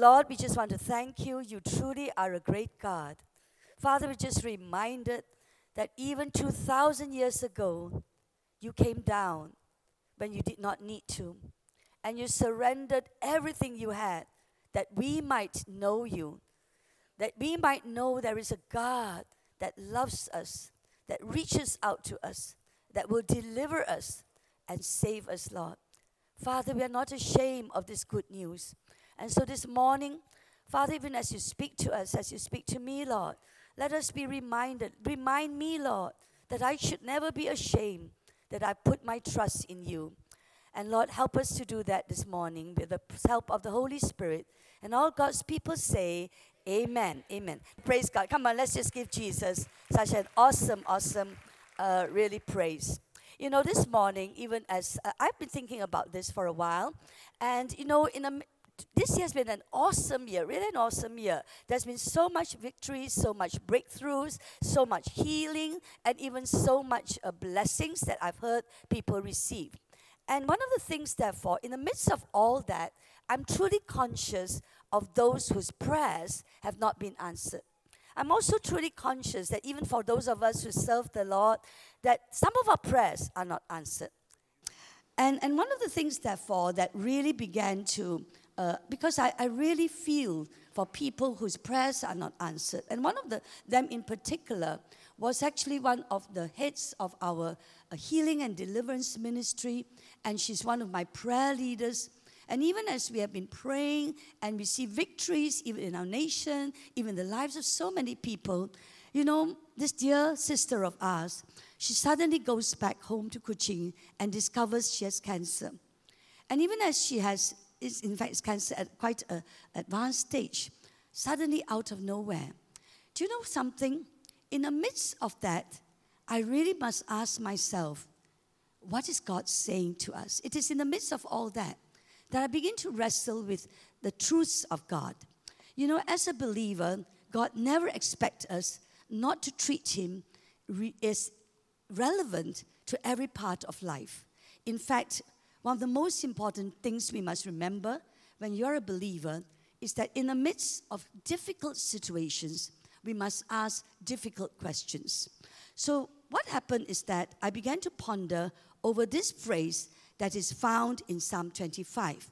Lord, we just want to thank you. You truly are a great God. Father, we just reminded that even 2,000 years ago, you came down when you did not need to. And you surrendered everything you had that we might know you, that we might know there is a God that loves us, that reaches out to us, that will deliver us and save us, Lord. Father, we are not ashamed of this good news. And so this morning, Father, even as you speak to us, as you speak to me, Lord, let us be reminded. Remind me, Lord, that I should never be ashamed that I put my trust in you. And Lord, help us to do that this morning with the help of the Holy Spirit. And all God's people say, Amen. Amen. Praise God. Come on, let's just give Jesus such an awesome, awesome, uh, really praise. You know, this morning, even as uh, I've been thinking about this for a while, and you know, in a this year has been an awesome year, really an awesome year. There's been so much victory, so much breakthroughs, so much healing, and even so much uh, blessings that I've heard people receive. And one of the things, therefore, in the midst of all that, I'm truly conscious of those whose prayers have not been answered. I'm also truly conscious that even for those of us who serve the Lord, that some of our prayers are not answered. And, and one of the things, therefore, that really began to uh, because I, I really feel for people whose prayers are not answered. And one of the, them in particular was actually one of the heads of our uh, healing and deliverance ministry, and she's one of my prayer leaders. And even as we have been praying and we see victories, even in our nation, even the lives of so many people, you know, this dear sister of ours, she suddenly goes back home to Kuching and discovers she has cancer. And even as she has is in fact cancer at uh, quite an advanced stage, suddenly out of nowhere. Do you know something? In the midst of that, I really must ask myself, what is God saying to us? It is in the midst of all that that I begin to wrestle with the truths of God. You know, as a believer, God never expects us not to treat Him re- as relevant to every part of life. In fact, one of the most important things we must remember when you're a believer is that in the midst of difficult situations, we must ask difficult questions. So, what happened is that I began to ponder over this phrase that is found in Psalm 25.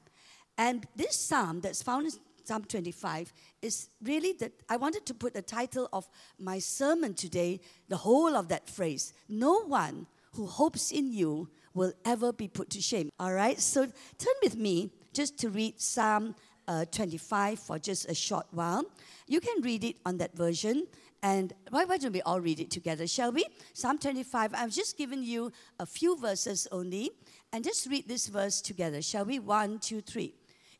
And this psalm that's found in Psalm 25 is really that I wanted to put the title of my sermon today, the whole of that phrase. No one who hopes in you will ever be put to shame. All right, so turn with me just to read Psalm uh, 25 for just a short while. You can read it on that version. And why, why don't we all read it together, shall we? Psalm 25, I've just given you a few verses only. And just read this verse together, shall we? One, two, three.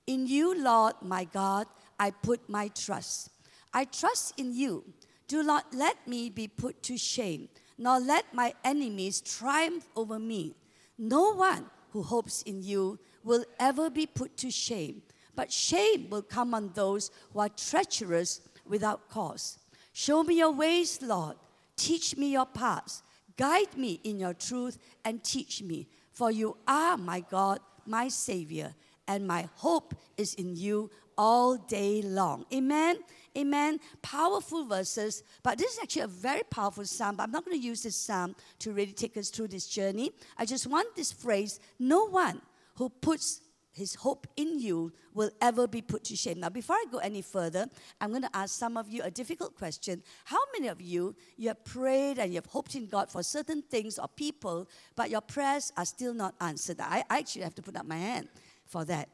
In you, Lord my God, I put my trust. I trust in you. Do not let me be put to shame, nor let my enemies triumph over me. No one who hopes in you will ever be put to shame, but shame will come on those who are treacherous without cause. Show me your ways, Lord. Teach me your paths. Guide me in your truth and teach me, for you are my God, my Savior, and my hope is in you all day long. Amen. Amen. Powerful verses, but this is actually a very powerful psalm. But I'm not going to use this psalm to really take us through this journey. I just want this phrase no one who puts his hope in you will ever be put to shame. Now, before I go any further, I'm going to ask some of you a difficult question. How many of you, you have prayed and you have hoped in God for certain things or people, but your prayers are still not answered? I, I actually have to put up my hand for that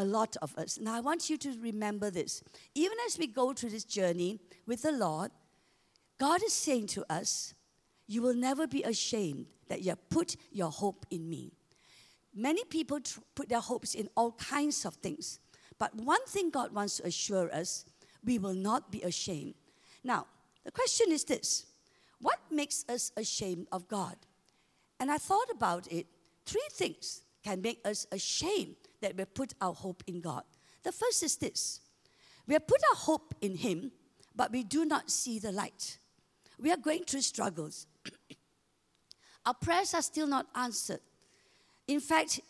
a lot of us. Now, I want you to remember this. Even as we go through this journey with the Lord, God is saying to us, You will never be ashamed that you have put your hope in me. Many people tr- put their hopes in all kinds of things. But one thing God wants to assure us we will not be ashamed. Now, the question is this What makes us ashamed of God? And I thought about it. Three things can make us ashamed that we put our hope in God. The first is this we have put our hope in Him, but we do not see the light. We are going through struggles. our prayers are still not answered. In fact,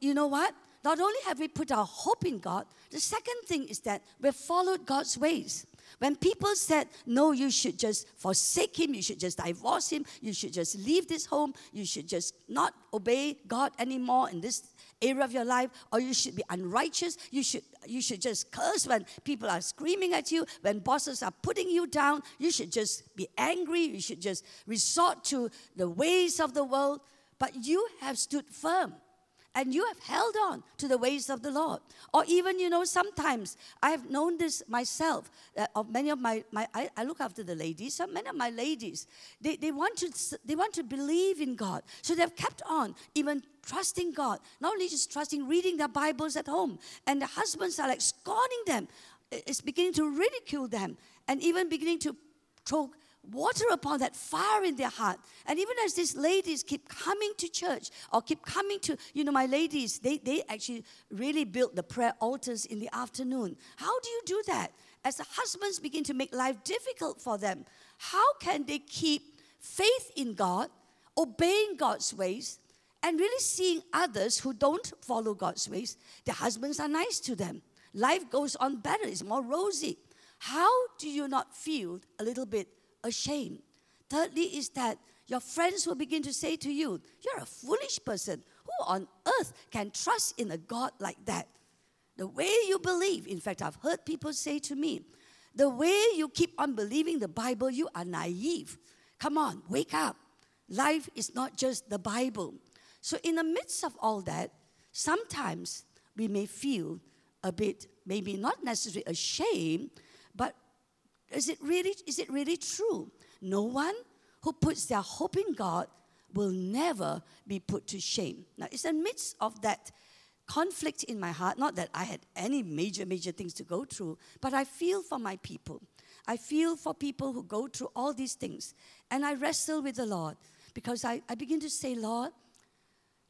you know what? not only have we put our hope in God, the second thing is that we've followed God's ways. When people said, no, you should just forsake him, you should just divorce him, you should just leave this home, you should just not obey God anymore in this area of your life, or you should be unrighteous, you should, you should just curse when people are screaming at you, when bosses are putting you down, you should just be angry, you should just resort to the ways of the world. But you have stood firm and you have held on to the ways of the Lord. Or even, you know, sometimes I have known this myself. Uh, of many of my, my I, I, look after the ladies. So many of my ladies, they, they want to they want to believe in God. So they've kept on, even trusting God. Not only just trusting, reading their Bibles at home. And the husbands are like scorning them. It's beginning to ridicule them, and even beginning to throw water upon that fire in their heart. And even as these ladies keep coming to church or keep coming to, you know, my ladies, they, they actually really built the prayer altars in the afternoon. How do you do that? As the husbands begin to make life difficult for them, how can they keep faith in God, obeying God's ways, and really seeing others who don't follow God's ways? The husbands are nice to them. Life goes on better, it's more rosy. How do you not feel a little bit ashamed. Thirdly, is that your friends will begin to say to you, You're a foolish person. Who on earth can trust in a God like that? The way you believe, in fact, I've heard people say to me, the way you keep on believing the Bible, you are naive. Come on, wake up. Life is not just the Bible. So, in the midst of all that, sometimes we may feel a bit, maybe not necessarily ashamed, is it really, is it really true? No one who puts their hope in God will never be put to shame. Now, it's in the midst of that conflict in my heart, not that I had any major, major things to go through, but I feel for my people. I feel for people who go through all these things. And I wrestle with the Lord because I, I begin to say, Lord,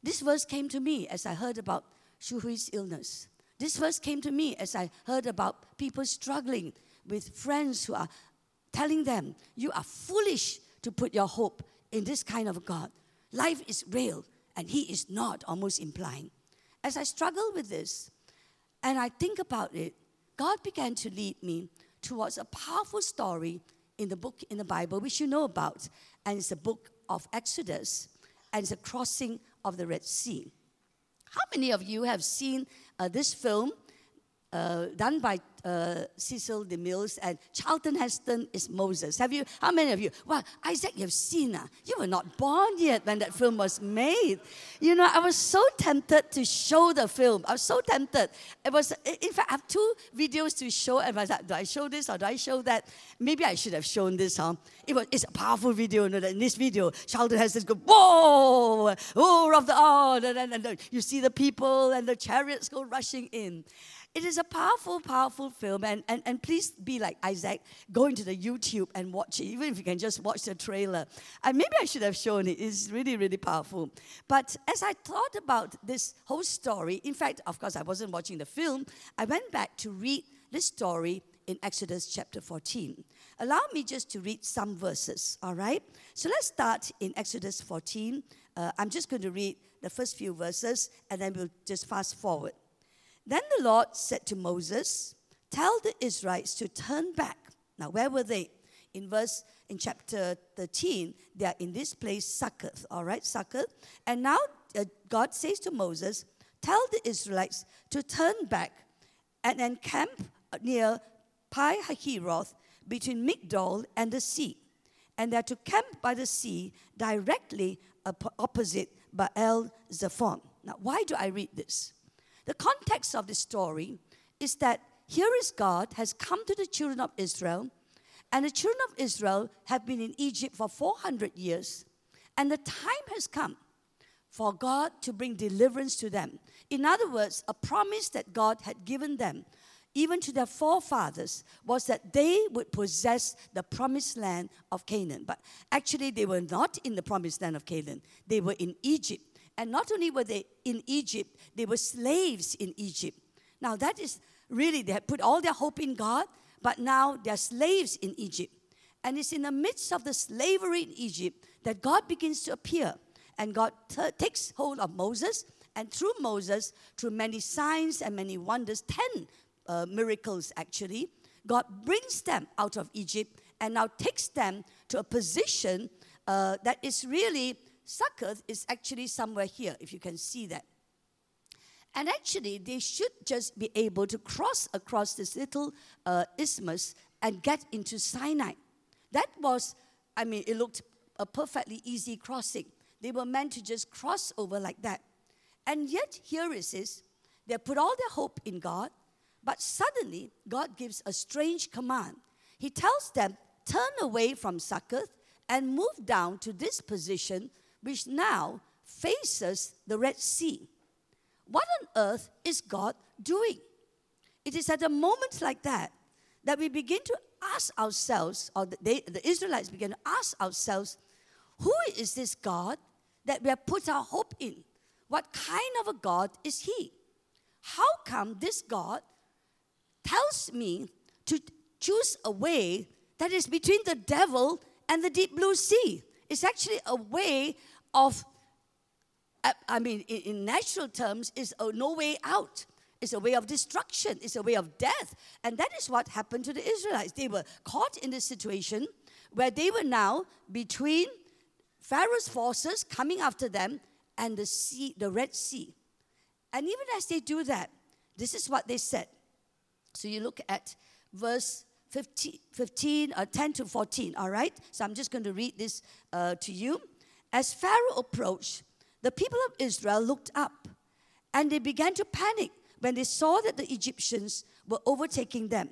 this verse came to me as I heard about Shuhui's illness. This verse came to me as I heard about people struggling with friends who are telling them, You are foolish to put your hope in this kind of God. Life is real, and He is not, almost implying. As I struggle with this and I think about it, God began to lead me towards a powerful story in the book in the Bible, which you know about, and it's the book of Exodus, and it's the crossing of the Red Sea. How many of you have seen uh, this film uh, done by uh, Cecil DeMille and Charlton Heston is Moses. Have you? How many of you? Well, Isaac, you've seen. Uh, you were not born yet when that film was made. You know, I was so tempted to show the film. I was so tempted. It was, in fact, I have two videos to show. And I was like, do I show this or do I show that? Maybe I should have shown this. Huh? It was, it's a powerful video. You know, in this video, Charlton Heston go, whoa, oh, of the oh, and, and, and you see the people and the chariots go rushing in. It is a powerful, powerful film. And, and, and please be like Isaac, go into the YouTube and watch it, even if you can just watch the trailer. And maybe I should have shown it. It's really, really powerful. But as I thought about this whole story, in fact, of course, I wasn't watching the film, I went back to read this story in Exodus chapter 14. Allow me just to read some verses, all right? So let's start in Exodus 14. Uh, I'm just going to read the first few verses and then we'll just fast forward. Then the Lord said to Moses, Tell the Israelites to turn back. Now, where were they? In verse, in chapter 13, they are in this place, Succoth, all right, Succoth. And now uh, God says to Moses, Tell the Israelites to turn back and encamp near Pi Hahiroth between Migdol and the sea. And they're to camp by the sea directly opposite Baal Zephon. Now, why do I read this? The context of this story is that here is God has come to the children of Israel, and the children of Israel have been in Egypt for 400 years, and the time has come for God to bring deliverance to them. In other words, a promise that God had given them, even to their forefathers, was that they would possess the promised land of Canaan. But actually, they were not in the promised land of Canaan, they were in Egypt. And not only were they in Egypt, they were slaves in Egypt. Now, that is really, they had put all their hope in God, but now they're slaves in Egypt. And it's in the midst of the slavery in Egypt that God begins to appear. And God t- takes hold of Moses And through Moses, through many signs and many wonders, 10 uh, miracles actually, God brings them out of Egypt and now takes them to a position uh, that is really, Succoth is actually somewhere here, if you can see that. And actually, they should just be able to cross across this little uh, isthmus and get into Sinai. That was, I mean, it looked a perfectly easy crossing. They were meant to just cross over like that. And yet, here it is they put all their hope in God, but suddenly, God gives a strange command. He tells them, turn away from Succoth and move down to this position, which now faces the Red Sea. What on earth is God doing? It is at a moment like that that we begin to ask ourselves, or they, the Israelites begin to ask ourselves, who is this God that we have put our hope in? What kind of a God is He? How come this God tells me to choose a way that is between the devil and the deep blue sea? It's actually a way of, I mean, in, natural terms, is a no way out. It's a way of destruction. It's a way of death. And that is what happened to the Israelites. They were caught in this situation where they were now between Pharaoh's forces coming after them and the sea, the Red Sea. And even as they do that, this is what they said. So you look at verse 15, 15 uh, 10 to 14, all right? So I'm just going to read this uh, to you. As Pharaoh approached, the people of Israel looked up and they began to panic when they saw that the Egyptians were overtaking them.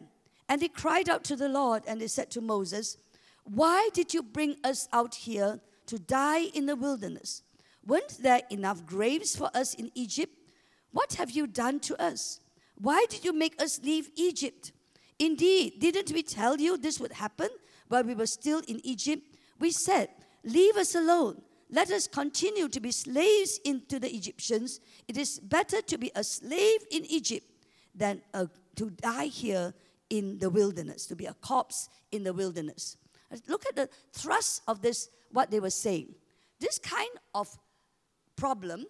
And they cried out to the Lord and they said to Moses, Why did you bring us out here to die in the wilderness? Weren't there enough graves for us in Egypt? What have you done to us? Why did you make us leave Egypt? Indeed, didn't we tell you this would happen while we were still in Egypt? We said, Leave us alone. Let us continue to be slaves into the Egyptians. It is better to be a slave in Egypt than a, to die here in the wilderness, to be a corpse in the wilderness. Look at the thrust of this, what they were saying. This kind of problem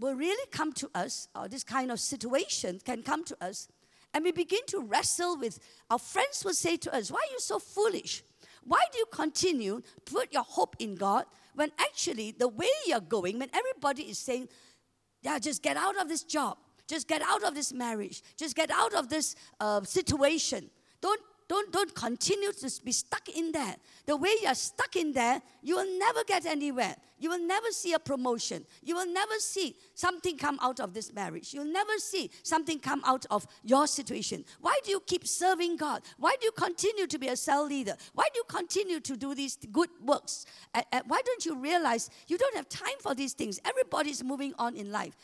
will really come to us, or this kind of situation can come to us, and we begin to wrestle with our friends will say to us, Why are you so foolish? Why do you continue to put your hope in God when actually the way you're going, when everybody is saying, yeah, just get out of this job, just get out of this marriage, just get out of this uh, situation. Don't don't, don't continue to be stuck in that. The way you're stuck in there, you will never get anywhere. You will never see a promotion. You will never see something come out of this marriage. You'll never see something come out of your situation. Why do you keep serving God? Why do you continue to be a cell leader? Why do you continue to do these good works? why don't you realize you don't have time for these things? Everybody's moving on in life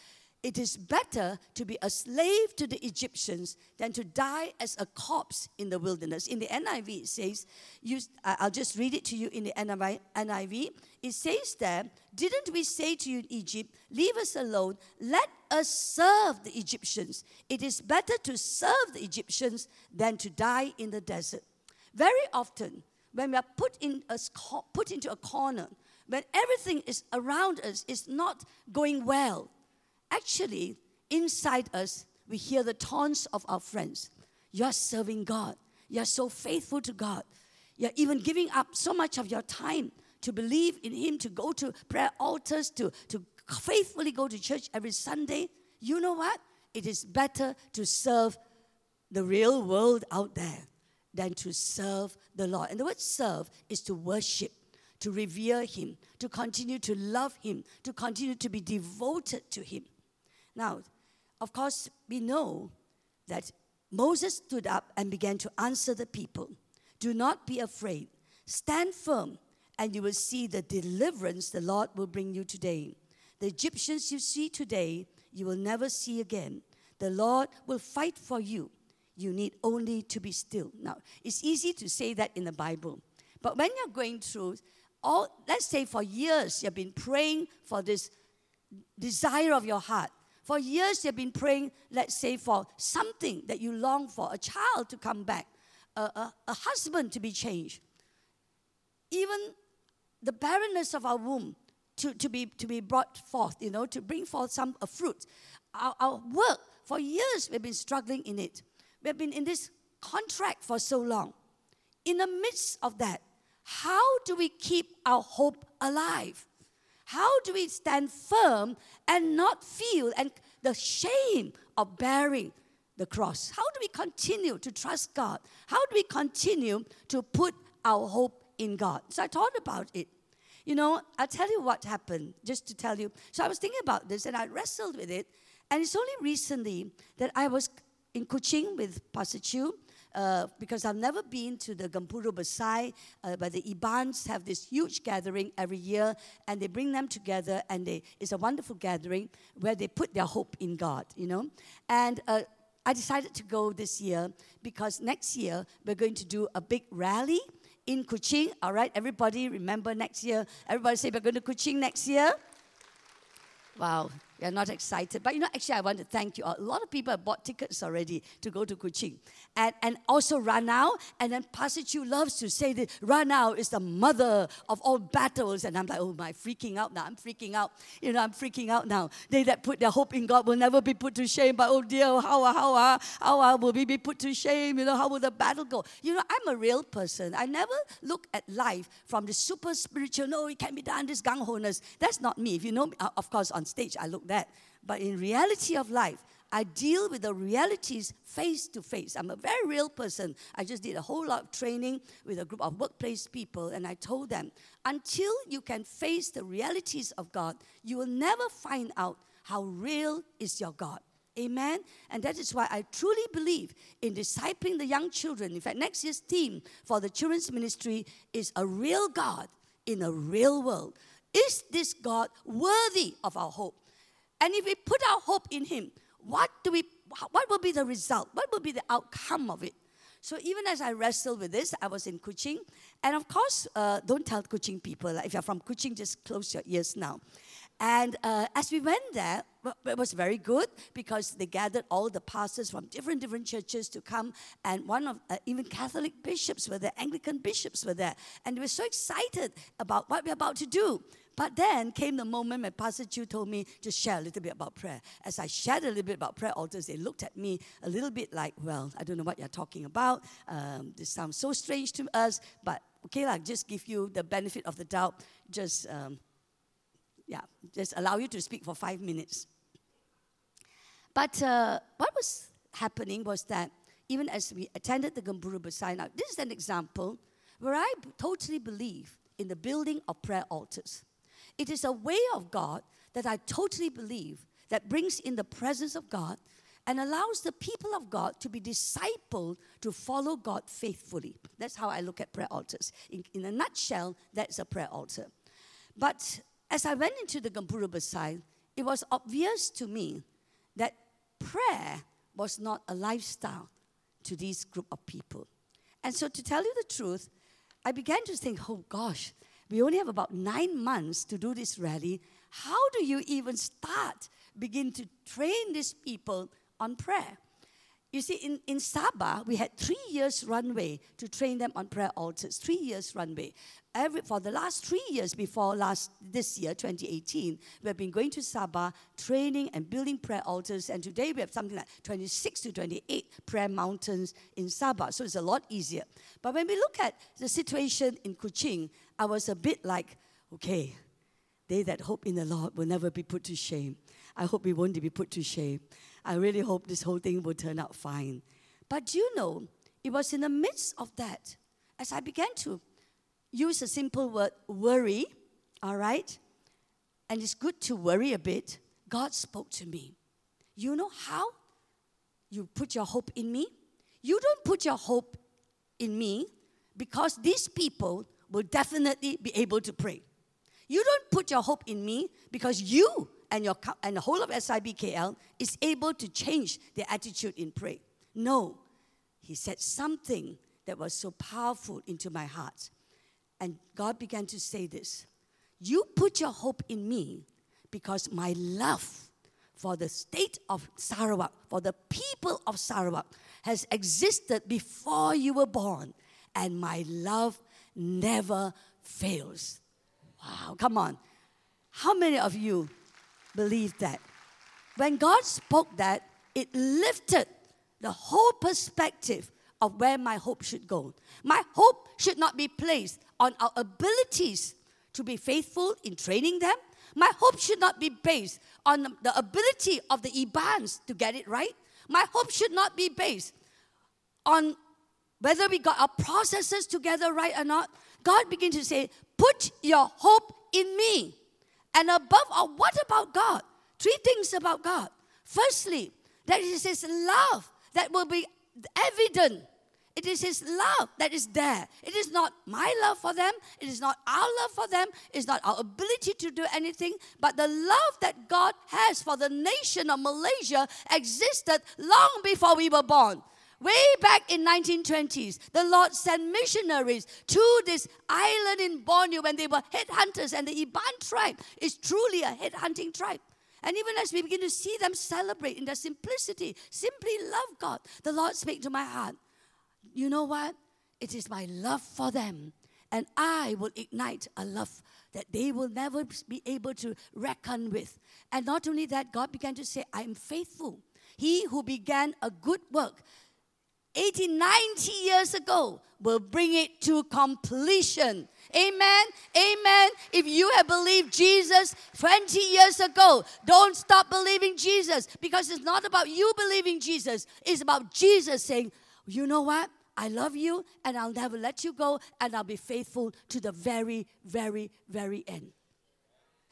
it is better to be a slave to the Egyptians than to die as a corpse in the wilderness. In the NIV, it says, you, I'll just read it to you in the NIV. It says there, Didn't we say to you in Egypt, Leave us alone, let us serve the Egyptians? It is better to serve the Egyptians than to die in the desert. Very often, when we are put, in a, put into a corner, when everything is around us is not going well, actually, inside us, we hear the taunts of our friends. You're serving God. You're so faithful to God. You're even giving up so much of your time to believe in Him, to go to prayer altars, to, to faithfully go to church every Sunday. You know what? It is better to serve the real world out there than to serve the Lord. And the word serve is to worship, to revere Him, to continue to love Him, to continue to be devoted to Him. Now, of course, we know that Moses stood up and began to answer the people Do not be afraid, stand firm, and you will see the deliverance the Lord will bring you today. The Egyptians you see today, you will never see again. The Lord will fight for you. You need only to be still. Now, it's easy to say that in the Bible, but when you're going through all, let's say for years, you've been praying for this desire of your heart for years, you've been praying, let's say, for something that you long for a child to come back, a, a, a husband to be changed. Even the barrenness of our womb, to, to, be, to be brought forth, you know, to bring forth some uh, fruit. Our, our work, for years, we've been struggling in it. We've been in this contract for so long. In the midst of that, how do we keep our hope alive? How do we stand firm and not feel and the shame of bearing the cross? How do we continue to trust God? How do we continue to put our hope in God? So I thought about it. You know, I'll tell you what happened, just to tell you. So I was thinking about this and I wrestled with it. And it's only recently that I was in Kuching with Pastor Chu. Uh, because I've never been to the Gempuru Besar, uh, but the Ibans have this huge gathering every year, and they bring them together, and they, it's a wonderful gathering where they put their hope in God, you know. And uh, I decided to go this year because next year we're going to do a big rally in Kuching. All right, everybody, remember next year. Everybody say we're going to Kuching next year. Wow, you're not excited. But you know, actually, I want to thank you. A lot of people have bought tickets already to go to Kuching. And, and also Ranau. And then Pastor Chu loves to say that Ranau is the mother of all battles. And I'm like, oh my, freaking out now. I'm freaking out. You know, I'm freaking out now. They that put their hope in God will never be put to shame. But oh dear, how, how, how, how will we be put to shame? You know, how will the battle go? You know, I'm a real person. I never look at life from the super spiritual, no, it can be done, this gung ho-ness. That's not me. If you know me, uh, of course, on stage, I look that. But in reality of life, I deal with the realities face to face. I'm a very real person. I just did a whole lot of training with a group of workplace people, and I told them until you can face the realities of God, you will never find out how real is your God. Amen. And that is why I truly believe in discipling the young children. In fact, next year's theme for the children's ministry is a real God in a real world. Is this God worthy of our hope? And if we put our hope in Him, what do we what will be the result? What will be the outcome of it? So even as I wrestled with this, I was in Kuching, and of course, uh, don't tell Kuching people. Like, if you're from Kuching, just close your ears now. And uh, as we went there, it was very good because they gathered all the pastors from different different churches to come, and one of uh, even Catholic bishops were there, Anglican bishops were there, and they were so excited about what we're about to do. But then came the moment when Pastor Chu told me to share a little bit about prayer. As I shared a little bit about prayer altars, they looked at me a little bit like, well, I don't know what you're talking about. Um, this sounds so strange to us, but okay, like just give you the benefit of the doubt. Just, um, yeah, just allow you to speak for five minutes. But uh, what was happening was that even as we attended the Gempuru Besar, now this is an example where I totally believe in the building of prayer altars. It is a way of God that I totally believe that brings in the presence of God and allows the people of God to be discipled to follow God faithfully. That's how I look at prayer altars. In, in a nutshell, that's a prayer altar. But as I went into the Gempuru Besar, it was obvious to me that prayer was not a lifestyle to this group of people. And so, to tell you the truth, I began to think, oh gosh, we only have about nine months to do this rally. How do you even start, begin to train these people on prayer? You see, in, in Sabah, we had three years runway to train them on prayer altars. Three years runway. Every, for the last three years before last this year, 2018, we've been going to Sabah, training and building prayer altars. And today we have something like 26 to 28 prayer mountains in Sabah. So it's a lot easier. But when we look at the situation in Kuching, I was a bit like, okay, they that hope in the Lord will never be put to shame. I hope we won't be put to shame. I really hope this whole thing will turn out fine. But you know, it was in the midst of that, as I began to use a simple word, worry, all right? And it's good to worry a bit. God spoke to me. You know how you put your hope in me? You don't put your hope in me because these people will definitely be able to pray. You don't put your hope in me because you and, your, and the whole of SIBKL is able to change their attitude in prayer. No, he said something that was so powerful into my heart. And God began to say this You put your hope in me because my love for the state of Sarawak, for the people of Sarawak, has existed before you were born, and my love never fails. Wow, come on. How many of you believe that? When God spoke that, it lifted the whole perspective of where my hope should go. My hope should not be placed on our abilities to be faithful in training them. My hope should not be based on the ability of the Ibans to get it right. My hope should not be based on whether we got our processes together right or not. God began to say, Put your hope in me. And above all, what about God? Three things about God. Firstly, that is His love that will be evident. It is His love that is there. It is not my love for them. It is not our love for them. It's not our ability to do anything. But the love that God has for the nation of Malaysia existed long before we were born. Way back in 1920s, the Lord sent missionaries to this island in Borneo when they were headhunters, and the Iban tribe is truly a headhunting tribe. And even as we begin to see them celebrate in their simplicity, simply love God, the Lord spake to my heart. You know what? It is my love for them. And I will ignite a love that they will never be able to reckon with. And not only that, God began to say, I am faithful. He who began a good work 80, 90 years ago will bring it to completion. Amen. Amen. If you have believed Jesus 20 years ago, don't stop believing Jesus because it's not about you believing Jesus. It's about Jesus saying, you know what? I love you and I'll never let you go and I'll be faithful to the very, very, very end.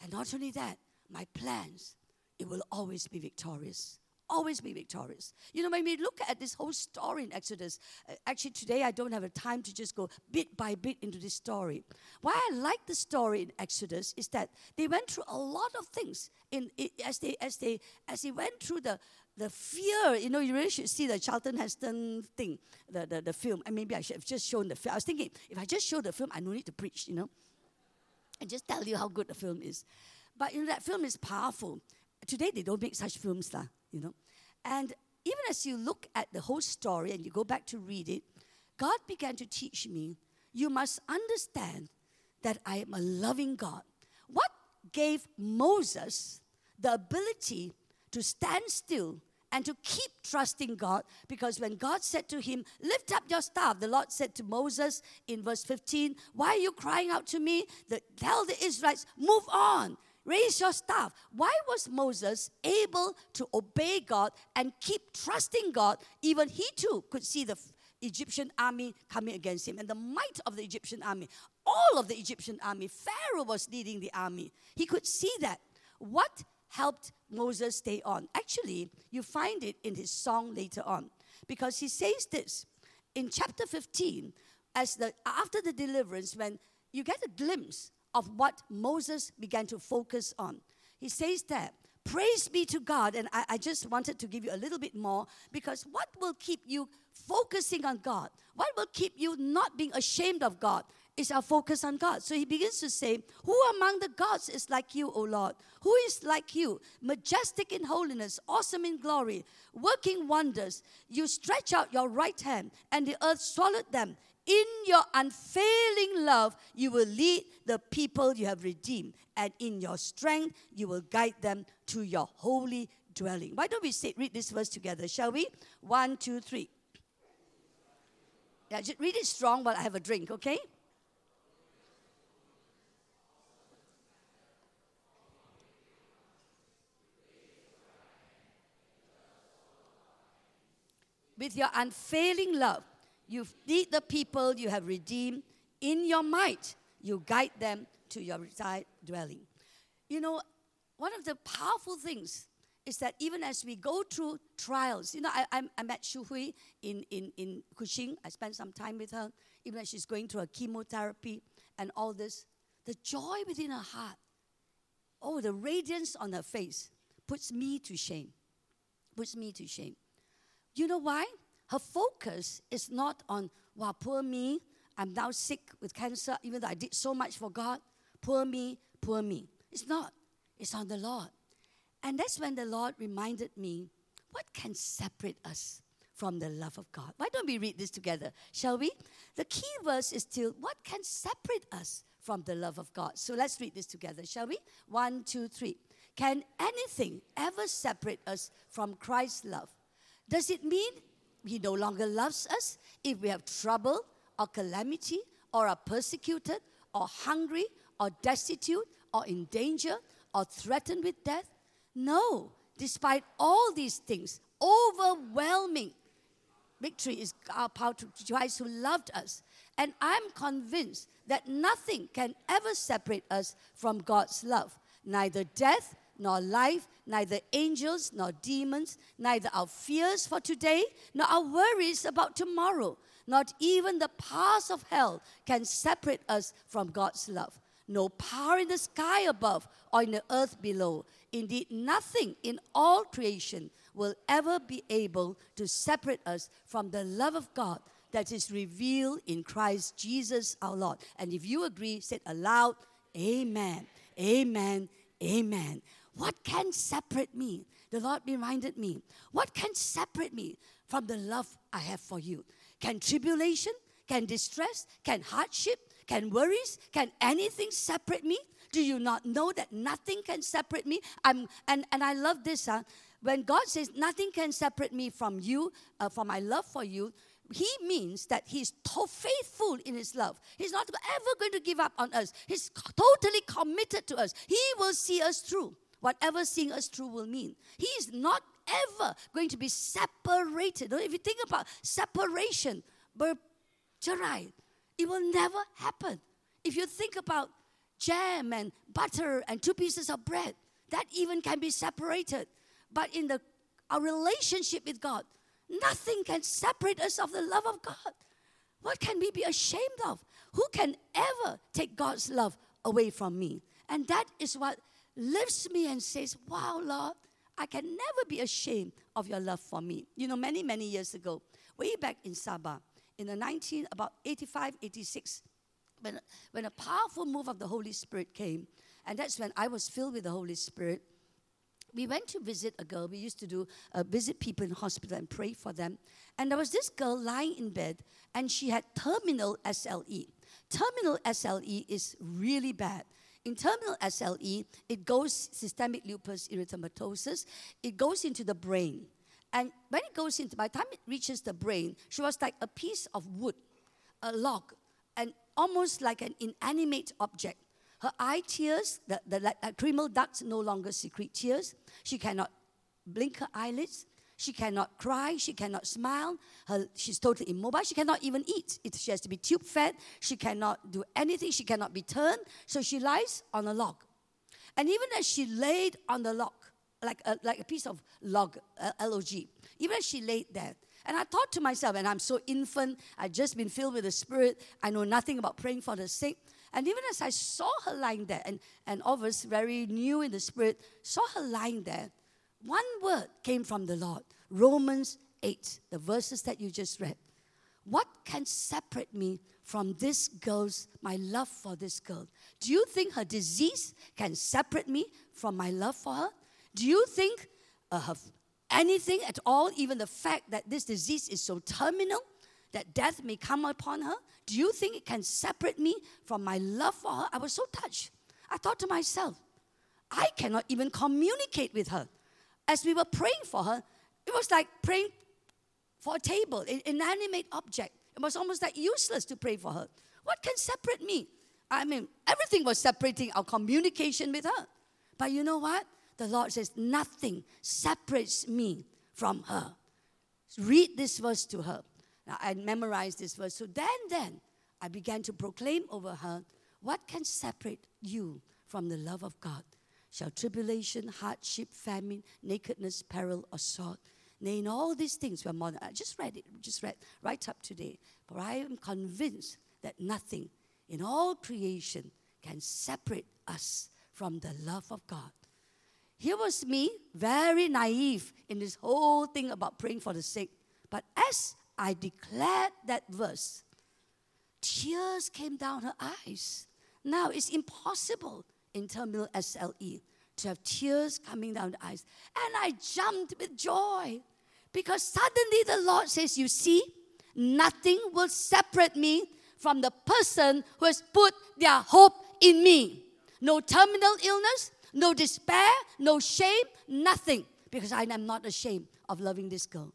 And not only that, my plans, it will always be victorious always be victorious. You know, when we look at this whole story in Exodus, uh, actually today I don't have a time to just go bit by bit into this story. Why I like the story in Exodus is that they went through a lot of things in, as they as they as they went through the the fear, you know, you really should see the Charlton Heston thing, the, the, the film. And maybe I should have just shown the film. I was thinking, if I just show the film, I no need to preach, you know, and just tell you how good the film is. But you know, that film is powerful. Today they don't make such films, lah, you know. And even as you look at the whole story and you go back to read it, God began to teach me you must understand that I am a loving God. What gave Moses the ability to stand still and to keep trusting God? Because when God said to him, Lift up your staff, the Lord said to Moses in verse 15, Why are you crying out to me? The, tell the Israelites, Move on raise your staff. Why was Moses able to obey God and keep trusting God? Even he too could see the Egyptian army coming against him and the might of the Egyptian army. All of the Egyptian army, Pharaoh was leading the army. He could see that. What helped Moses stay on? Actually, you find it in his song later on because he says this in chapter 15 as the after the deliverance when you get a glimpse of what Moses began to focus on. He says that, Praise be to God. And I, I, just wanted to give you a little bit more because what will keep you focusing on God? What will keep you not being ashamed of God? Is our focus on God. So he begins to say, Who among the gods is like you, O Lord? Who is like you? Majestic in holiness, awesome in glory, working wonders. You stretch out your right hand, and the earth swallowed them. In your unfailing love, you will lead the people you have redeemed, and in your strength, you will guide them to your holy dwelling. Why don't we say, read this verse together, shall we? One, two, three. Yeah, just read it strong while I have a drink, okay? With your unfailing love, you feed the people you have redeemed. In your might, you guide them to your retired dwelling. You know, one of the powerful things is that even as we go through trials, you know, I, I, I met Shu Hui in, in, in Kuching. I spent some time with her, even as she's going through a chemotherapy and all this. The joy within her heart, oh, the radiance on her face puts me to shame. Puts me to shame. You know why? Her focus is not on, wow, poor me, I'm now sick with cancer, even though I did so much for God. Poor me, poor me. It's not. It's on the Lord. And that's when the Lord reminded me what can separate us from the love of God. Why don't we read this together? Shall we? The key verse is still what can separate us from the love of God? So let's read this together, shall we? One, two, three. Can anything ever separate us from Christ's love? Does it mean He no longer loves us if we have trouble or calamity or are persecuted or hungry or destitute or in danger or threatened with death? No. Despite all these things, overwhelming victory is our power to Christ who loved us. And I'm convinced that nothing can ever separate us from God's love. Neither death, nor life, neither angels nor demons, neither our fears for today, nor our worries about tomorrow, not even the powers of hell can separate us from God's love. No power in the sky above or in the earth below. Indeed, nothing in all creation will ever be able to separate us from the love of God that is revealed in Christ Jesus our Lord. And if you agree, say aloud, Amen, Amen, Amen. What can separate me? The Lord reminded me. What can separate me from the love I have for you? Can tribulation, can distress, can hardship, can worries, can anything separate me? Do you not know that nothing can separate me? I'm, and, and I love this. Huh? When God says nothing can separate me from you, uh, from my love for you, he means that he's to- faithful in his love. He's not ever going to give up on us. He's totally committed to us. He will see us through whatever seeing us through will mean. He is not ever going to be separated. If you think about separation, bercerai, it will never happen. If you think about jam and butter and two pieces of bread, that even can be separated. But in the our relationship with God, nothing can separate us of the love of God. What can we be ashamed of? Who can ever take God's love away from me? And that is what lifts me and says, Wow, Lord, I can never be ashamed of your love for me. You know, many, many years ago, way back in Sabah, in the 19, about 85, 86, when, when a powerful move of the Holy Spirit came, and that's when I was filled with the Holy Spirit. We went to visit a girl. We used to do uh, visit people in hospital and pray for them. And there was this girl lying in bed, and she had terminal SLE. Terminal SLE is really bad. In terminal SLE, it goes systemic lupus erythematosus. It goes into the brain. And when it goes into, by the time it reaches the brain, she was like a piece of wood, a log, and almost like an inanimate object. Her eye tears, the, the lacrimal ducts no longer secrete tears. She cannot blink her eyelids. She cannot cry. She cannot smile. Her, she's totally immobile. She cannot even eat. It, she has to be tube fed. She cannot do anything. She cannot be turned. So she lies on a log. And even as she laid on the log, like a, like a piece of log, uh, L-O-G, even as she laid there, and I thought to myself, and I'm so infant, I've just been filled with the Spirit, I know nothing about praying for the sick. And even as I saw her lying there, and, and all of us very new in the Spirit, saw her lying there, one word came from the Lord Romans 8, the verses that you just read. What can separate me from this girl's, my love for this girl? Do you think her disease can separate me from my love for her? Do you think uh, her, anything at all, even the fact that this disease is so terminal that death may come upon her? Do you think it can separate me from my love for her? I was so touched. I thought to myself, I cannot even communicate with her. As we were praying for her, it was like praying for a table, an inanimate object. It was almost like useless to pray for her. What can separate me? I mean, everything was separating our communication with her. But you know what? The Lord says, nothing separates me from her. Read this verse to her. Now, I memorized this verse. So then, then, I began to proclaim over her, what can separate you from the love of God? Shall tribulation, hardship, famine, nakedness, peril, sword? Nay, in all these things, we're more than, I just read it, just read right up today. For I am convinced that nothing in all creation can separate us from the love of God. Here was me, very naive in this whole thing about praying for the sick. But as I declared that verse, tears came down her eyes. Now it's impossible in terminal SLE to have tears coming down the eyes. And I jumped with joy Because suddenly the Lord says, You see, nothing will separate me from the person who has put their hope in me. No terminal illness, no despair, no shame, nothing. Because I am not ashamed of loving this girl.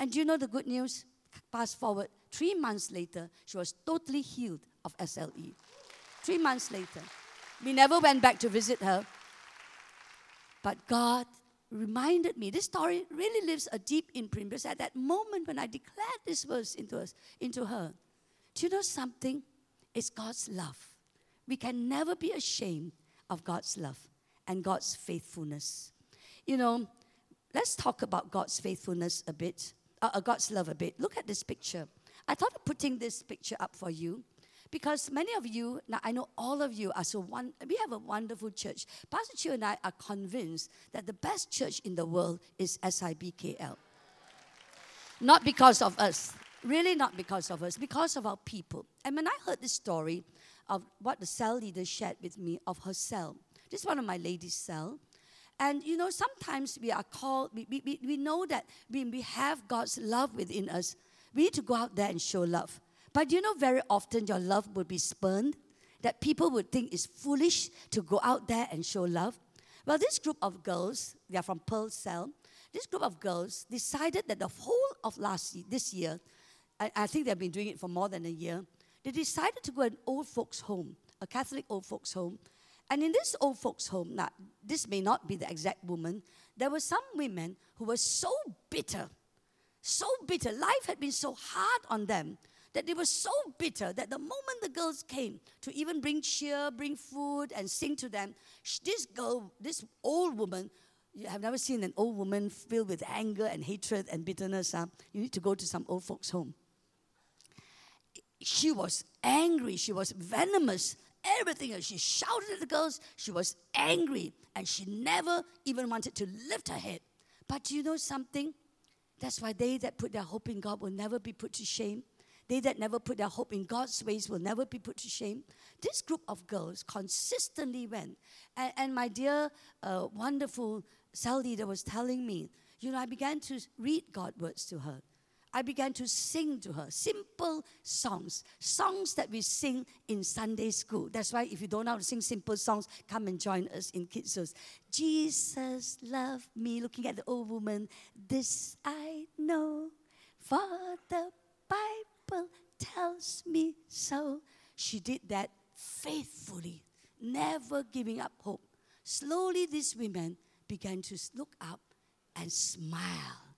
And do you know the good news? Fast forward, three months later, she was totally healed of SLE. Three months later. We never went back to visit her. But God reminded me, this story really leaves a deep imprint because at that moment when I declared this verse into, us, into her, do you know something? It's God's love. We can never be ashamed of God's love and God's faithfulness. You know, let's talk about God's faithfulness a bit, uh, uh, God's love a bit. Look at this picture. I thought of putting this picture up for you because many of you, now I know all of you are so one, we have a wonderful church. Pastor Chua and I are convinced that the best church in the world is SIBKL. Not because of us, really not because of us, because of our people. And when I heard this story of what the cell leader shared with me of her cell, this is one of my ladies' cell. And you know, sometimes we are called, we, we, we know that when we have God's love within us, we need to go out there and show love. But you know, very often your love will be spurned, that people would think it's foolish to go out there and show love. Well, this group of girls, they are from Pearl Cell, this group of girls decided that the whole of last this year, I, I think they've been doing it for more than a year, they decided to go to an old folks' home, a Catholic old folks' home. And in this old folks' home, now, this may not be the exact woman, there were some women who were so bitter, so bitter. Life had been so hard on them that they were so bitter that the moment the girls came to even bring cheer, bring food, and sing to them, this girl, this old woman, you have never seen an old woman filled with anger and hatred and bitterness. Huh? You need to go to some old folks' home. She was angry, she was venomous, everything. She shouted at the girls, she was angry, and she never even wanted to lift her head. But do you know something? That's why they that put their hope in God will never be put to shame. They that never put their hope in God's ways will never be put to shame. This group of girls consistently went. And, and my dear, uh, wonderful cell leader was telling me, you know, I began to read God words to her. I began to sing to her simple songs, songs that we sing in Sunday school. That's why if you don't know how to sing simple songs, come and join us in Kids Jesus loved me, looking at the old woman. This I know, for the Bible tells me so. She did that faithfully, never giving up hope. Slowly, these women began to look up and smile.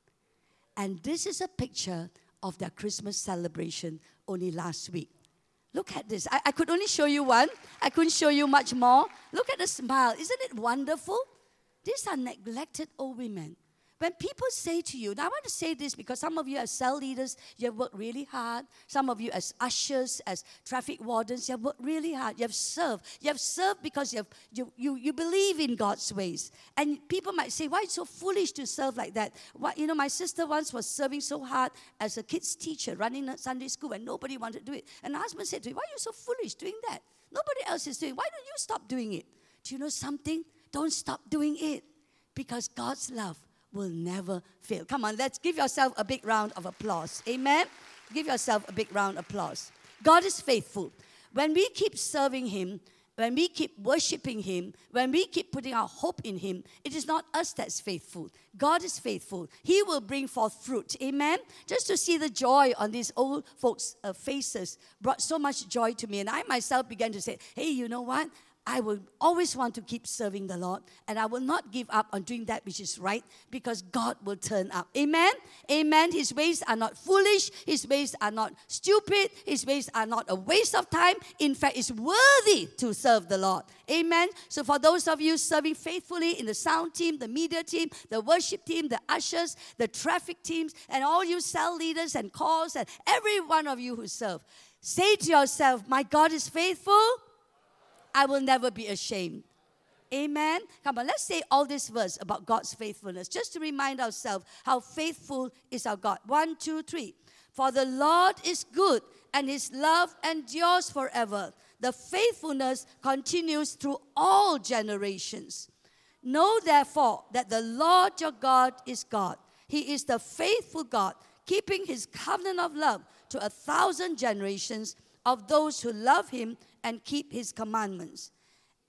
And this is a picture of their Christmas celebration only last week. Look at this. I, I could only show you one, I couldn't show you much more. Look at the smile. Isn't it wonderful? These are neglected old women when people say to you, now I want to say this because some of you as cell leaders, you have worked really hard. Some of you as ushers, as traffic wardens, you have worked really hard. You have served. You have served because you, have, you, you, you believe in God's ways. And people might say, why so foolish to serve like that? What, you know, my sister once was serving so hard as a kids teacher, running a Sunday school, and nobody wanted to do it. And the husband said to me, why are you so foolish doing that? Nobody else is doing it. Why don't you stop doing it? Do you know something? Don't stop doing it because God's love will never fail. Come on, let's give yourself a big round of applause. Amen. Give yourself a big round of applause. God is faithful. When we keep serving Him, when we keep worshiping Him, when we keep putting our hope in Him, it is not us that's faithful. God is faithful. He will bring forth fruit. Amen. Just to see the joy on these old folks' uh, faces brought so much joy to me. And I myself began to say, hey, you know what? I will always want to keep serving the Lord and I will not give up on doing that which is right because God will turn up. Amen? Amen. His ways are not foolish, His ways are not stupid, His ways are not a waste of time. In fact, it's worthy to serve the Lord. Amen. So, for those of you serving faithfully in the sound team, the media team, the worship team, the ushers, the traffic teams, and all you cell leaders and calls, and every one of you who serve, say to yourself, My God is faithful I will never be ashamed. Amen. Come on, let's say all this verse about God's faithfulness, just to remind ourselves how faithful is our God. One, two, three. For the Lord is good, and his love endures forever. The faithfulness continues through all generations. Know therefore that the Lord your God is God. He is the faithful God, keeping his covenant of love to a thousand generations of those who love him and keep his commandments.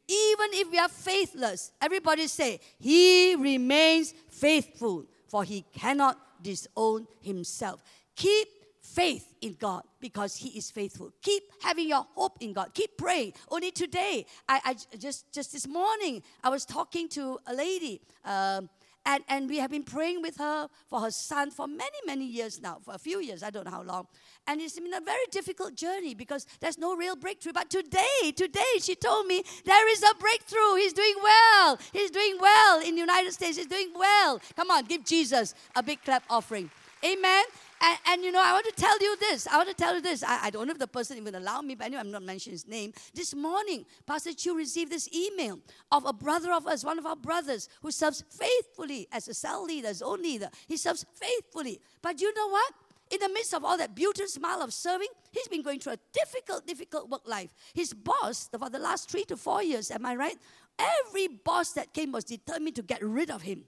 Even if we are faithless, everybody say, He remains faithful, for he cannot disown himself. Keep faith in God because He is faithful. Keep having your hope in God. Keep praying. Only today, I, I just just this morning, I was talking to a lady. Um, and, and we have been praying with her for her son for many, many years now, for a few years, I don't know how long. And it's been a very difficult journey because there's no real breakthrough. But today, today, she told me there is a breakthrough. He's doing well. He's doing well in the United States. He's doing well. Come on, give Jesus a big clap offering. Amen. And, and, you know, I want to tell you this. I want to tell you this. I, I don't know if the person even allowed me, but anyway, I'm not mentioning his name. This morning, Pastor Chua received this email of a brother of us, one of our brothers, who serves faithfully as a cell leader, as own leader. He serves faithfully. But you know what? In the midst of all that beautiful smile of serving, he's been going through a difficult, difficult work life. His boss, for the last three to four years, am I right? Every boss that came was determined to get rid of him.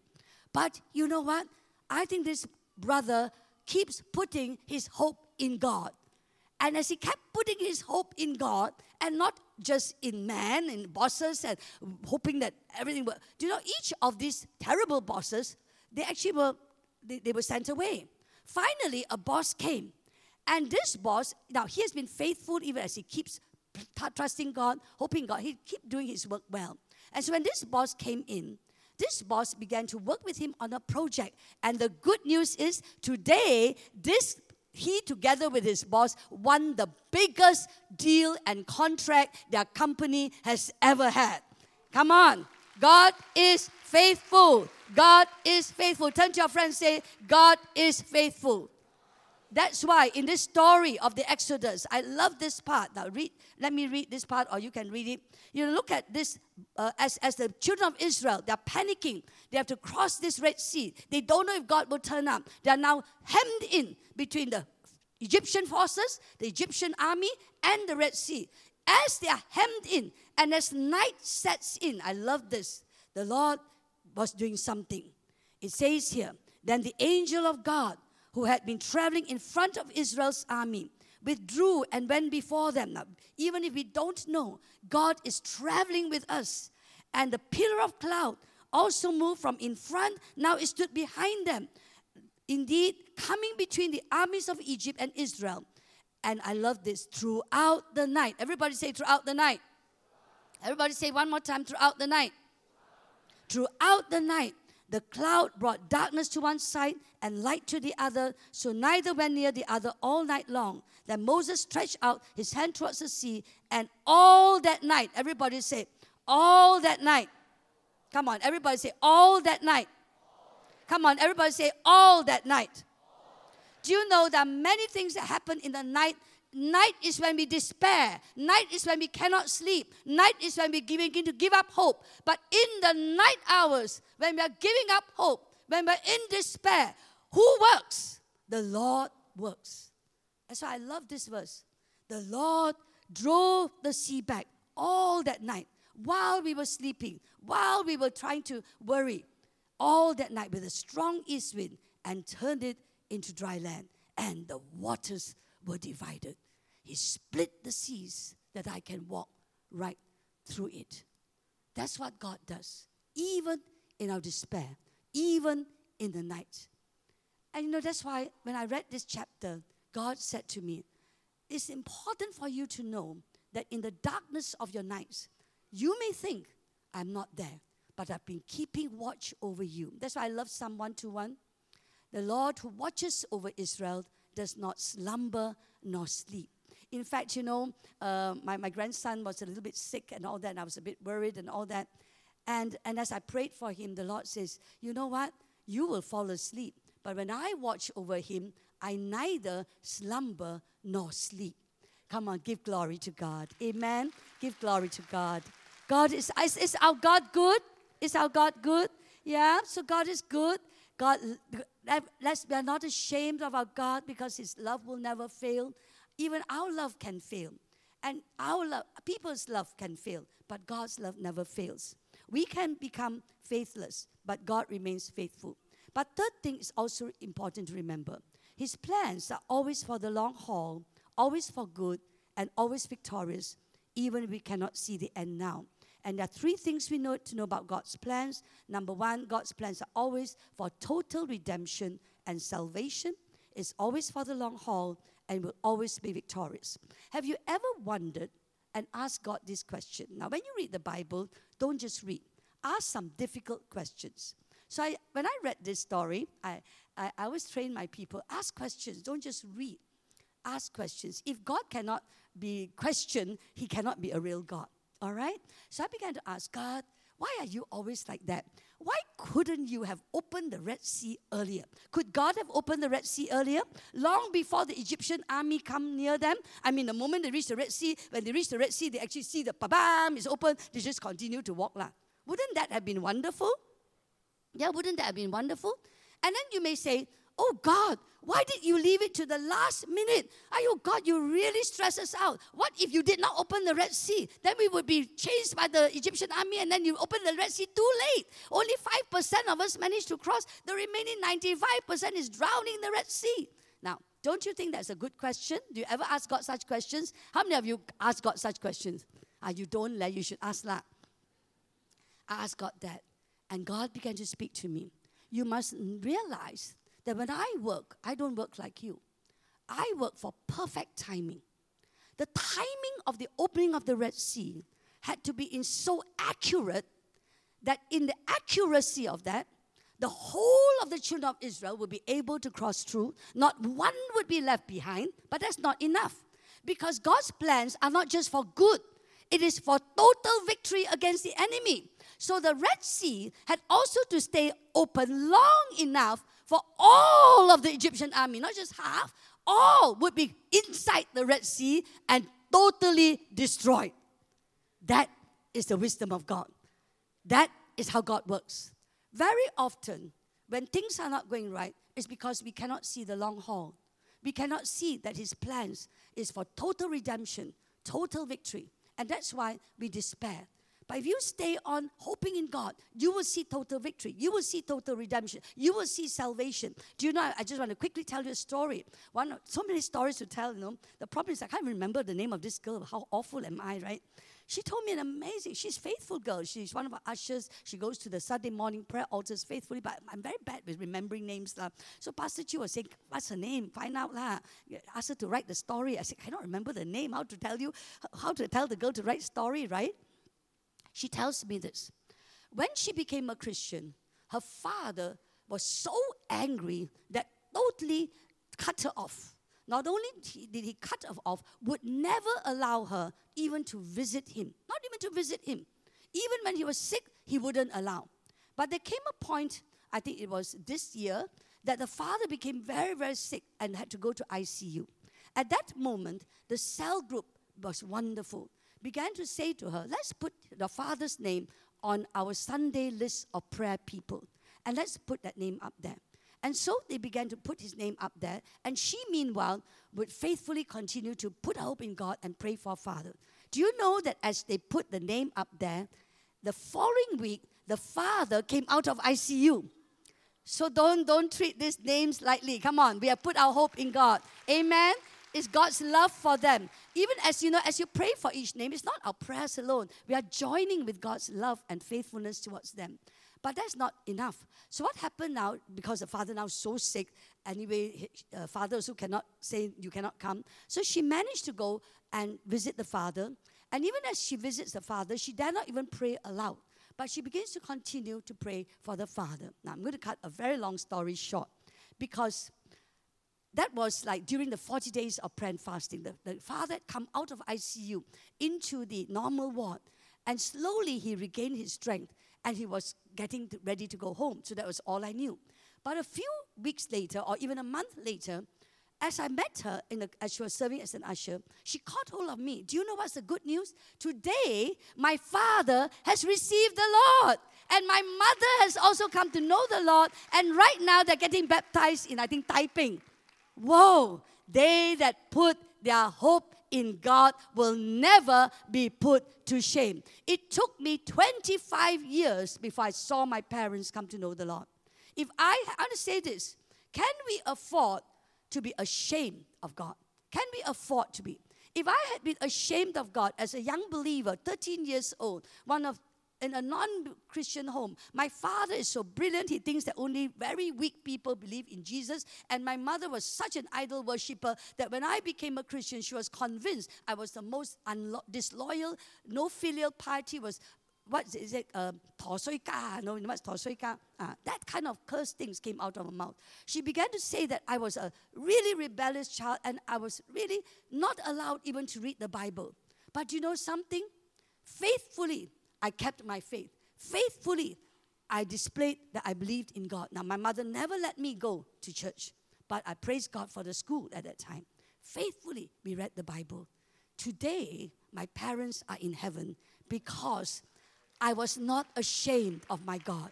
But you know what? I think this brother keeps putting his hope in God. And as he kept putting his hope in God and not just in man and bosses and hoping that everything will, do you know, each of these terrible bosses, they actually were, they, they were sent away. Finally, a boss came. And this boss, now he has been faithful even as he keeps trusting God, hoping God, he keep doing his work well. And so when this boss came in, this boss began to work with him on a project. And the good news is today, this he together with his boss won the biggest deal and contract their company has ever had. Come on. God is faithful. God is faithful. Turn to your friend and say, God is faithful. That's why in this story of the Exodus, I love this part. Now, read. Let me read this part, or you can read it. You look at this uh, as as the children of Israel. They're panicking. They have to cross this Red Sea. They don't know if God will turn up. They are now hemmed in between the Egyptian forces, the Egyptian army, and the Red Sea. As they are hemmed in, and as night sets in, I love this. The Lord was doing something. It says here, then the angel of God who had been traveling in front of Israel's army, withdrew and went before them. Now, even if we don't know, God is traveling with us. And the pillar of cloud also moved from in front, now it stood behind them. Indeed, coming between the armies of Egypt and Israel. And I love this throughout the night. Everybody say, throughout the night. Everybody say one more time, throughout the night. Throughout the night, the cloud brought darkness to one side and light to the other, so neither went near the other all night long. Then Moses stretched out his hand towards the sea, and all that night, everybody say, all that night. Come on, everybody say, all that night. Come on, everybody say, all that night. Do you know that many things that happen in the night Night is when we despair. Night is when we cannot sleep. Night is when we begin to give up hope. But in the night hours, when we are giving up hope, when we're in despair, who works? The Lord works. That's why I love this verse. The Lord drove the sea back all that night while we were sleeping, while we were trying to worry, all that night with a strong east wind and turned it into dry land. And the waters were divided. He split the seas that I can walk right through it. That's what God does, even in our despair, even in the night. And you know, that's why when I read this chapter, God said to me, It's important for you to know that in the darkness of your nights, you may think, I'm not there, but I've been keeping watch over you. That's why I love Psalm 121. The Lord who watches over Israel does not slumber nor sleep. In fact, you know, uh, my, my grandson was a little bit sick and all that, and I was a bit worried and all that. And, and as I prayed for him, the Lord says, You know what? You will fall asleep. But when I watch over him, I neither slumber nor sleep. Come on, give glory to God. Amen. Give glory to God. God is, is, is our God good? Is our God good? Yeah, so God is good. God, let's, we are not ashamed of our God because His love will never fail. Even our love can fail. And our love, people's love can fail, but God's love never fails. We can become faithless, but God remains faithful. But third thing is also important to remember. His plans are always for the long haul, always for good, and always victorious, even if we cannot see the end now. And there are three things we know to know about God's plans. Number one, God's plans are always for total redemption and salvation. It's always for the long haul and will always be victorious. Have you ever wondered and asked God this question? Now, when you read the Bible, don't just read. Ask some difficult questions. So I, when I read this story, I, I, I always train my people, ask questions, don't just read. Ask questions. If God cannot be questioned, he cannot be a real God. All right? So I began to ask God, why are you always like that? Why couldn't you have opened the Red Sea earlier? Could God have opened the Red Sea earlier? Long before the Egyptian army come near them? I mean, the moment they reach the Red Sea, when they reach the Red Sea, they actually see the bam, it's open. They just continue to walk. La. Wouldn't that have been wonderful? Yeah, wouldn't that have been wonderful? And then you may say, Oh God, why did you leave it to the last minute? Oh God, you really stress us out. What if you did not open the Red Sea? Then we would be chased by the Egyptian army and then you open the Red Sea too late. Only 5% of us managed to cross. The remaining 95% is drowning in the Red Sea. Now, don't you think that's a good question? Do you ever ask God such questions? How many of you ask God such questions? Ah, you don't let, you should ask that. I asked God that. And God began to speak to me. You must realize that when I work, I don't work like you. I work for perfect timing. The timing of the opening of the Red Sea had to be in so accurate that in the accuracy of that, the whole of the children of Israel would be able to cross through. Not one would be left behind, but that's not enough. Because God's plans are not just for good, it is for total victory against the enemy. So the Red Sea had also to stay open long enough for all of the Egyptian army, not just half, all would be inside the Red Sea and totally destroyed. That is the wisdom of God. That is how God works. Very often, when things are not going right, it's because we cannot see the long haul. We cannot see that His plans is for total redemption, total victory. And that's why we despair. But if you stay on hoping in God, you will see total victory. You will see total redemption. You will see salvation. Do you know? I just want to quickly tell you a story. One, so many stories to tell. You know, the problem is I can't remember the name of this girl. How awful am I, right? She told me an amazing. She's faithful girl. She's one of our ushers. She goes to the Sunday morning prayer altars faithfully. But I'm very bad with remembering names, lah. So Pastor Chua was saying, "What's her name? Find out, lah." Ask her to write the story. I said, "I don't remember the name. How to tell you? How to tell the girl to write story, right?" She tells me this. When she became a Christian, her father was so angry that totally cut her off. Not only did he cut her off, would never allow her even to visit him. Not even to visit him. Even when he was sick, he wouldn't allow. But there came a point, I think it was this year, that the father became very, very sick and had to go to ICU. At that moment, the cell group was wonderful began to say to her, Let's put the father's name on our Sunday list of prayer people. And let's put that name up there. And so they began to put his name up there. And she, meanwhile, would faithfully continue to put hope in God and pray for father. Do you know that as they put the name up there, the following week, the father came out of ICU. So don't, don't treat these names lightly. Come on, we have put our hope in God. Amen. It's God's love for them. Even as you know, as you pray for each name, it's not our prayers alone. We are joining with God's love and faithfulness towards them. But that's not enough. So what happened now? Because the father now is so sick. Anyway, uh, father also cannot say you cannot come. So she managed to go and visit the father. And even as she visits the father, she dare not even pray aloud. But she begins to continue to pray for the father. Now I'm going to cut a very long story short because that was like during the 40 days of prayer and fasting. The, the father had come out of ICU into the normal ward, and slowly he regained his strength and he was getting to, ready to go home. So that was all I knew. But a few weeks later, or even a month later, as I met her as she was serving as an usher, she caught hold of me. Do you know what's the good news? Today, my father has received the Lord. And my mother has also come to know the Lord. And right now, they're getting baptized in, I think, Taiping. Whoa, they that put their hope in God will never be put to shame. It took me 25 years before I saw my parents come to know the Lord. If I, I want to say this, can we afford to be ashamed of God? Can we afford to be? If I had been ashamed of God as a young believer, 13 years old, one of in a non-Christian home. My father is so brilliant, he thinks that only very weak people believe in Jesus. And my mother was such an idol worshiper that when I became a Christian, she was convinced I was the most unlo- disloyal, no filial piety was what is it? Uh, no, what's torsoika? Uh, ah, that kind of curse things came out of her mouth. She began to say that I was a really rebellious child and I was really not allowed even to read the Bible. But you know something? Faithfully, I kept my faith. Faithfully, I displayed that I believed in God. Now, my mother never let me go to church, but I praise God for the school at that time. Faithfully, we read the Bible. Today, my parents are in heaven because I was not ashamed of my God.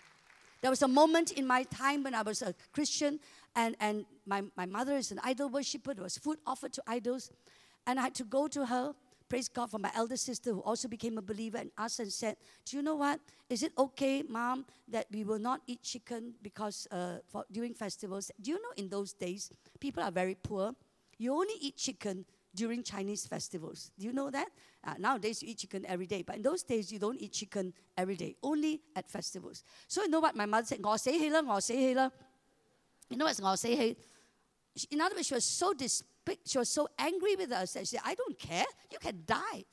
There was a moment in my time when I was a Christian and, and my, my mother is an idol worshiper. There was food offered to idols. And I had to go to her, praise God for my elder sister who also became a believer and asked and said, Do you know what? Is it okay, mom, that we will not eat chicken because uh, for, during festivals? Do you know in those days, people are very poor? You only eat chicken during Chinese festivals. Do you know that? Uh, nowadays, you eat chicken every day, but in those days, you don't eat chicken every day, only at festivals. So, you know what my mother said? You know what's You know what? In other words, she was so dis- despic- she was so angry with us that she said, I don't care, you can die.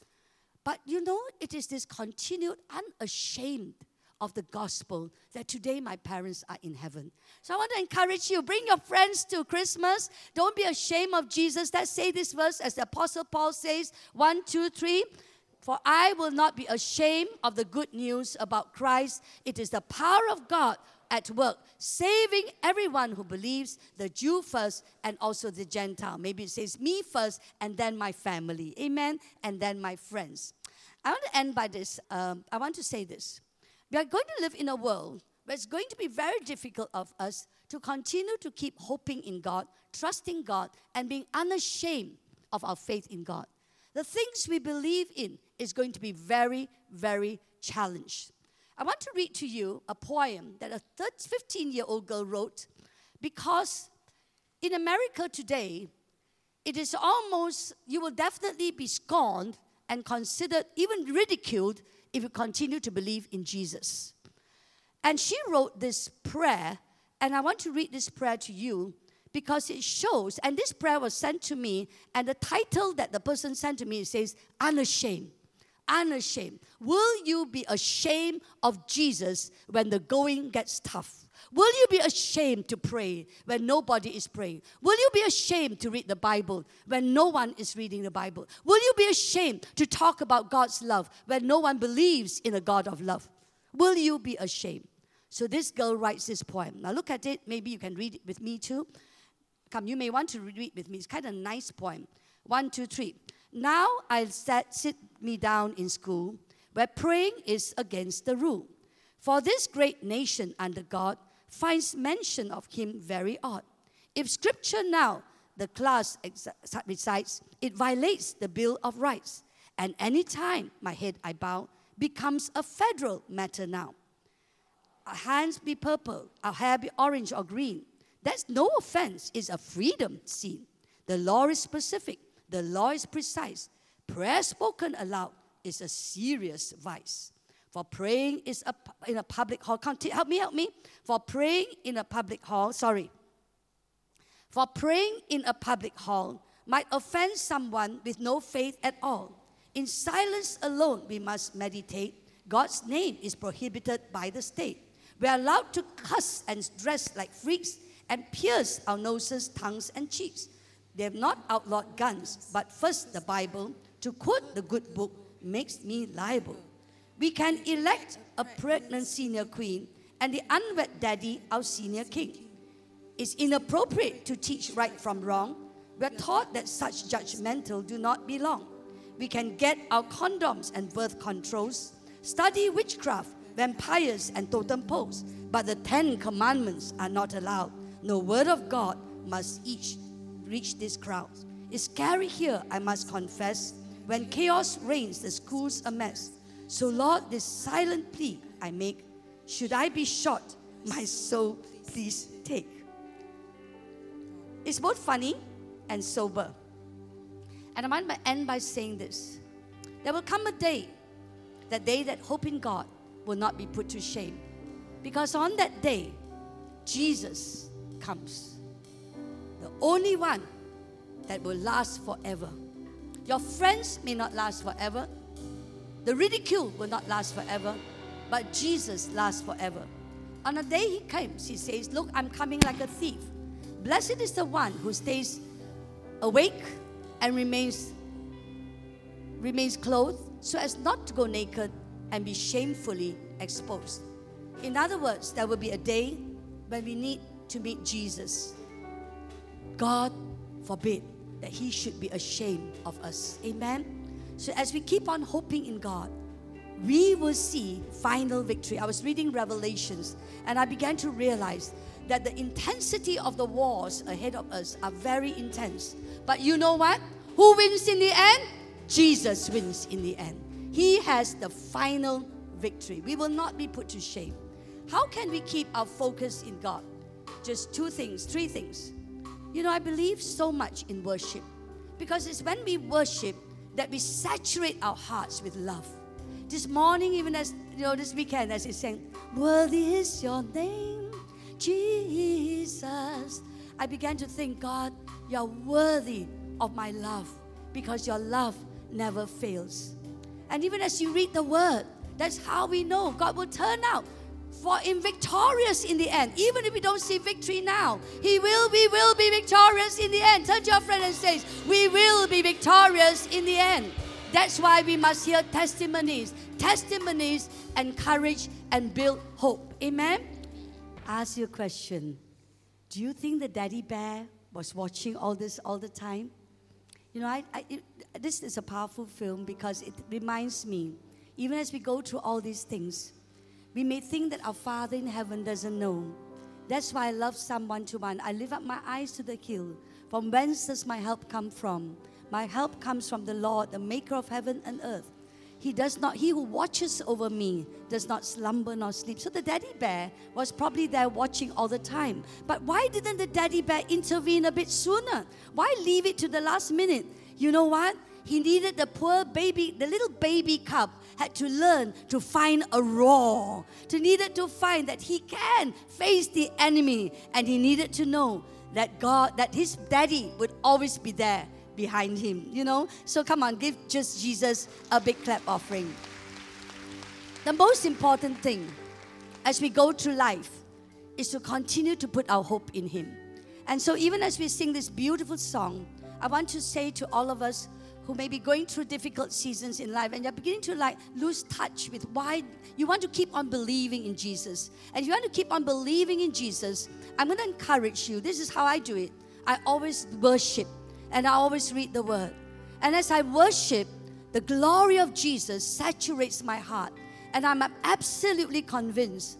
But you know, it is this continued, unashamed of the gospel that today my parents are in heaven. So I want to encourage you bring your friends to Christmas. Don't be ashamed of Jesus. Let's say this verse as the Apostle Paul says one, two, three. For I will not be ashamed of the good news about Christ. It is the power of God at work, saving everyone who believes, the Jew first and also the Gentile. Maybe it says me first and then my family. Amen. And then my friends. I want to end by this. Um, I want to say this. We are going to live in a world where it's going to be very difficult of us to continue to keep hoping in God, trusting God, and being unashamed of our faith in God. The things we believe in is going to be very, very challenged. I want to read to you a poem that a 15 year old girl wrote because in America today, it is almost, you will definitely be scorned and considered, even ridiculed, if you continue to believe in Jesus. And she wrote this prayer, and I want to read this prayer to you because it shows, and this prayer was sent to me, and the title that the person sent to me says, Unashamed. Unashamed. Will you be ashamed of Jesus when the going gets tough? Will you be ashamed to pray when nobody is praying? Will you be ashamed to read the Bible when no one is reading the Bible? Will you be ashamed to talk about God's love when no one believes in a God of love? Will you be ashamed? So this girl writes this poem. Now look at it. Maybe you can read it with me too. Come, you may want to read it with me. It's kind of nice poem. One, two, three. Now I'll set, sit me down in school where praying is against the rule. For this great nation under God finds mention of him very odd. If scripture now, the class recites, it violates the Bill of Rights. And any time my head I bow becomes a federal matter now. Our hands be purple, our hair be orange or green. That's no offense, it's a freedom scene. The law is specific, the law is precise. Prayer spoken aloud is a serious vice. For praying is a, in a public hall. Come, help me, help me. For praying in a public hall, sorry. For praying in a public hall might offend someone with no faith at all. In silence alone, we must meditate. God's name is prohibited by the state. We are allowed to cuss and dress like freaks and pierce our noses, tongues, and cheeks. They have not outlawed guns, but first the Bible, to quote the good book, makes me liable. We can elect a pregnant senior queen and the unwed daddy our senior king. It's inappropriate to teach right from wrong. We're taught that such judgmental do not belong. We can get our condoms and birth controls, study witchcraft, vampires, and totem poles, but the Ten Commandments are not allowed. No word of God must each reach this crowd. It's scary here, I must confess. When chaos reigns, the school's a mess. So, Lord, this silent plea I make should I be shot, my soul please take. It's both funny and sober. And I might end by saying this there will come a day, that they that hope in God will not be put to shame. Because on that day, Jesus comes. The only one that will last forever. Your friends may not last forever. The ridicule will not last forever. But Jesus lasts forever. On the day he comes, he says, Look, I'm coming like a thief. Blessed is the one who stays awake and remains remains clothed so as not to go naked and be shamefully exposed. In other words, there will be a day when we need to meet Jesus. God forbid that he should be ashamed of us. Amen. So as we keep on hoping in God, we will see final victory. I was reading Revelations and I began to realize that the intensity of the wars ahead of us are very intense. But you know what? Who wins in the end? Jesus wins in the end. He has the final victory. We will not be put to shame. How can we keep our focus in God? Just two things, three things. You know, I believe so much in worship because it's when we worship that we saturate our hearts with love. This morning, even as you know, this weekend, as he sang, Worthy is your name, Jesus. I began to think, God, you're worthy of my love because your love never fails. And even as you read the word, that's how we know God will turn out for him victorious in the end. Even if we don't see victory now, he will, we will be victorious in the end. Turn to your friend and say, We will be victorious in the end. That's why we must hear testimonies. Testimonies encourage and build hope. Amen. Ask you a question. Do you think the daddy bear was watching all this all the time? You know, I, I, it, this is a powerful film because it reminds me, even as we go through all these things, we may think that our Father in heaven doesn't know. That's why I love Psalm 121. I lift up my eyes to the hill. From whence does my help come from? My help comes from the Lord, the maker of heaven and earth. He does not, he who watches over me does not slumber nor sleep. So the daddy bear was probably there watching all the time. But why didn't the daddy bear intervene a bit sooner? Why leave it to the last minute? You know what? He needed the poor baby, the little baby cub had to learn to find a roar. To needed to find that he can face the enemy. And he needed to know that God, that his daddy would always be there behind him, you know? So come on, give just Jesus a big clap offering. The most important thing as we go through life is to continue to put our hope in him. And so even as we sing this beautiful song, I want to say to all of us who may be going through difficult seasons in life and you're beginning to like lose touch with why you want to keep on believing in Jesus. And if you want to keep on believing in Jesus, I'm going to encourage you. This is how I do it. I always worship and I always read the word. And as I worship, the glory of Jesus saturates my heart. And I'm absolutely convinced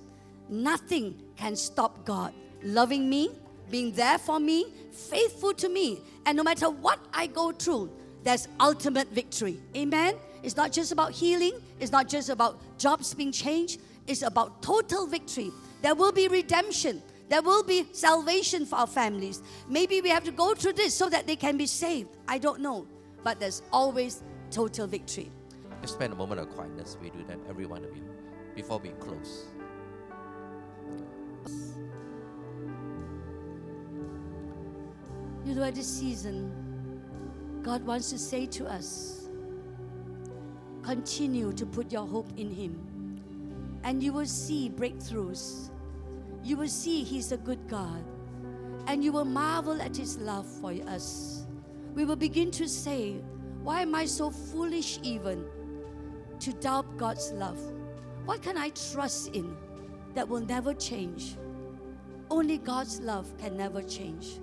nothing can stop God loving me, being there for me, faithful to me. And no matter what I go through, there's ultimate victory. Amen? It's not just about healing, it's not just about jobs being changed, it's about total victory. There will be redemption. There will be salvation for our families. Maybe we have to go through this so that they can be saved. I don't know. But there's always total victory. Let's spend a moment of quietness. We do that, every one of you, before we close. You know, at this season, God wants to say to us continue to put your hope in Him, and you will see breakthroughs. You will see He's a good God, and you will marvel at His love for us. We will begin to say, Why am I so foolish, even to doubt God's love? What can I trust in that will never change? Only God's love can never change.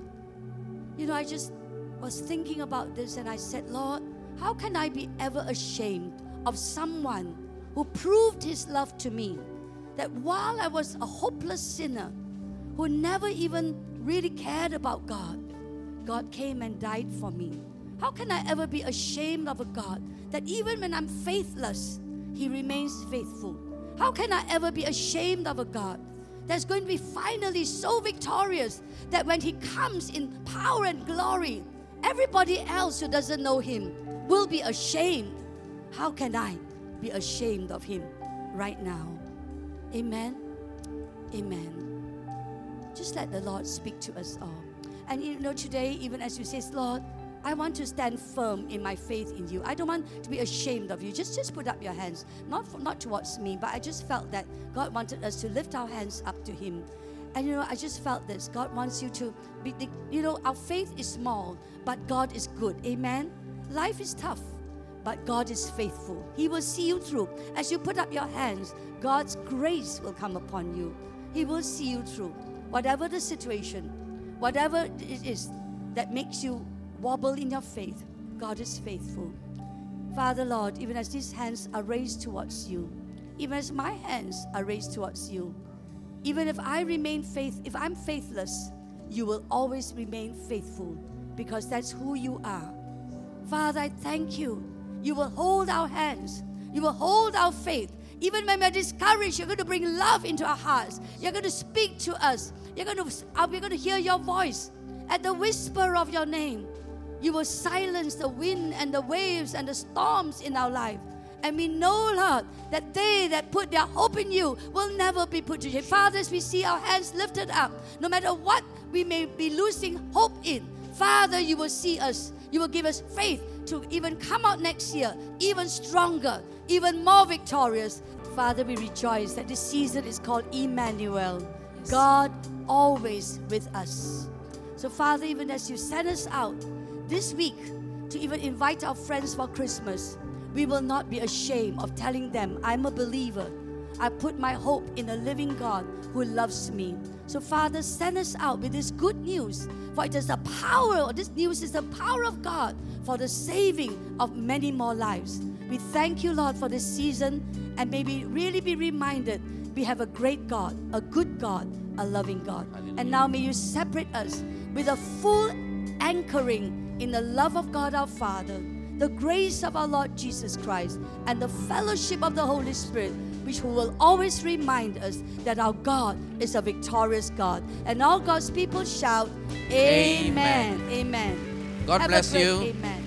You know, I just was thinking about this and I said, Lord, how can I be ever ashamed of someone who proved his love to me? That while I was a hopeless sinner who never even really cared about God, God came and died for me. How can I ever be ashamed of a God that even when I'm faithless, He remains faithful? How can I ever be ashamed of a God that's going to be finally so victorious that when He comes in power and glory, everybody else who doesn't know Him will be ashamed. How can I be ashamed of Him right now? Amen. Amen. Just let the Lord speak to us all. And you know, today, even as you say, Lord, I want to stand firm in my faith in you. I don't want to be ashamed of you. Just, just put up your hands, not for, not towards me, but I just felt that God wanted us to lift our hands up to Him. And you know, I just felt this. God wants you to be, the, you know, our faith is small, but God is good. Amen. Life is tough, but God is faithful. He will see you through. As you put up your hands, God's grace will come upon you. He will see you through. Whatever the situation, whatever it is that makes you wobble in your faith, God is faithful. Father, Lord, even as these hands are raised towards you, even as my hands are raised towards you, even if I remain faith, if I'm faithless, you will always remain faithful because that's who you are. Father, I thank you. You will hold our hands. You will hold our faith. Even when we're discouraged, you're going to bring love into our hearts. You're going to speak to us. You're going to, uh, we're going to hear your voice. At the whisper of your name, you will silence the wind and the waves and the storms in our life. And we know, Lord, that they that put their hope in you will never be put to shame. Fathers, we see our hands lifted up. No matter what we may be losing hope in, Father, you will see us. You will give us faith to even come out next year even stronger, even more victorious. Father, we rejoice that this season is called Emmanuel. God always with us. So, Father, even as you send us out this week to even invite our friends for Christmas, we will not be ashamed of telling them, I'm a believer. I put my hope in a living God who loves me. So, Father, send us out with this good news. For it is the power, this news is the power of God for the saving of many more lives. We thank you, Lord, for this season, and may we really be reminded we have a great God, a good God, a loving God. Hallelujah. And now may you separate us with a full anchoring in the love of God our Father, the grace of our Lord Jesus Christ, and the fellowship of the Holy Spirit, which will always remind us that our God is a victorious God. And all God's people shout, Amen. Amen. Amen. God Have bless you. Amen.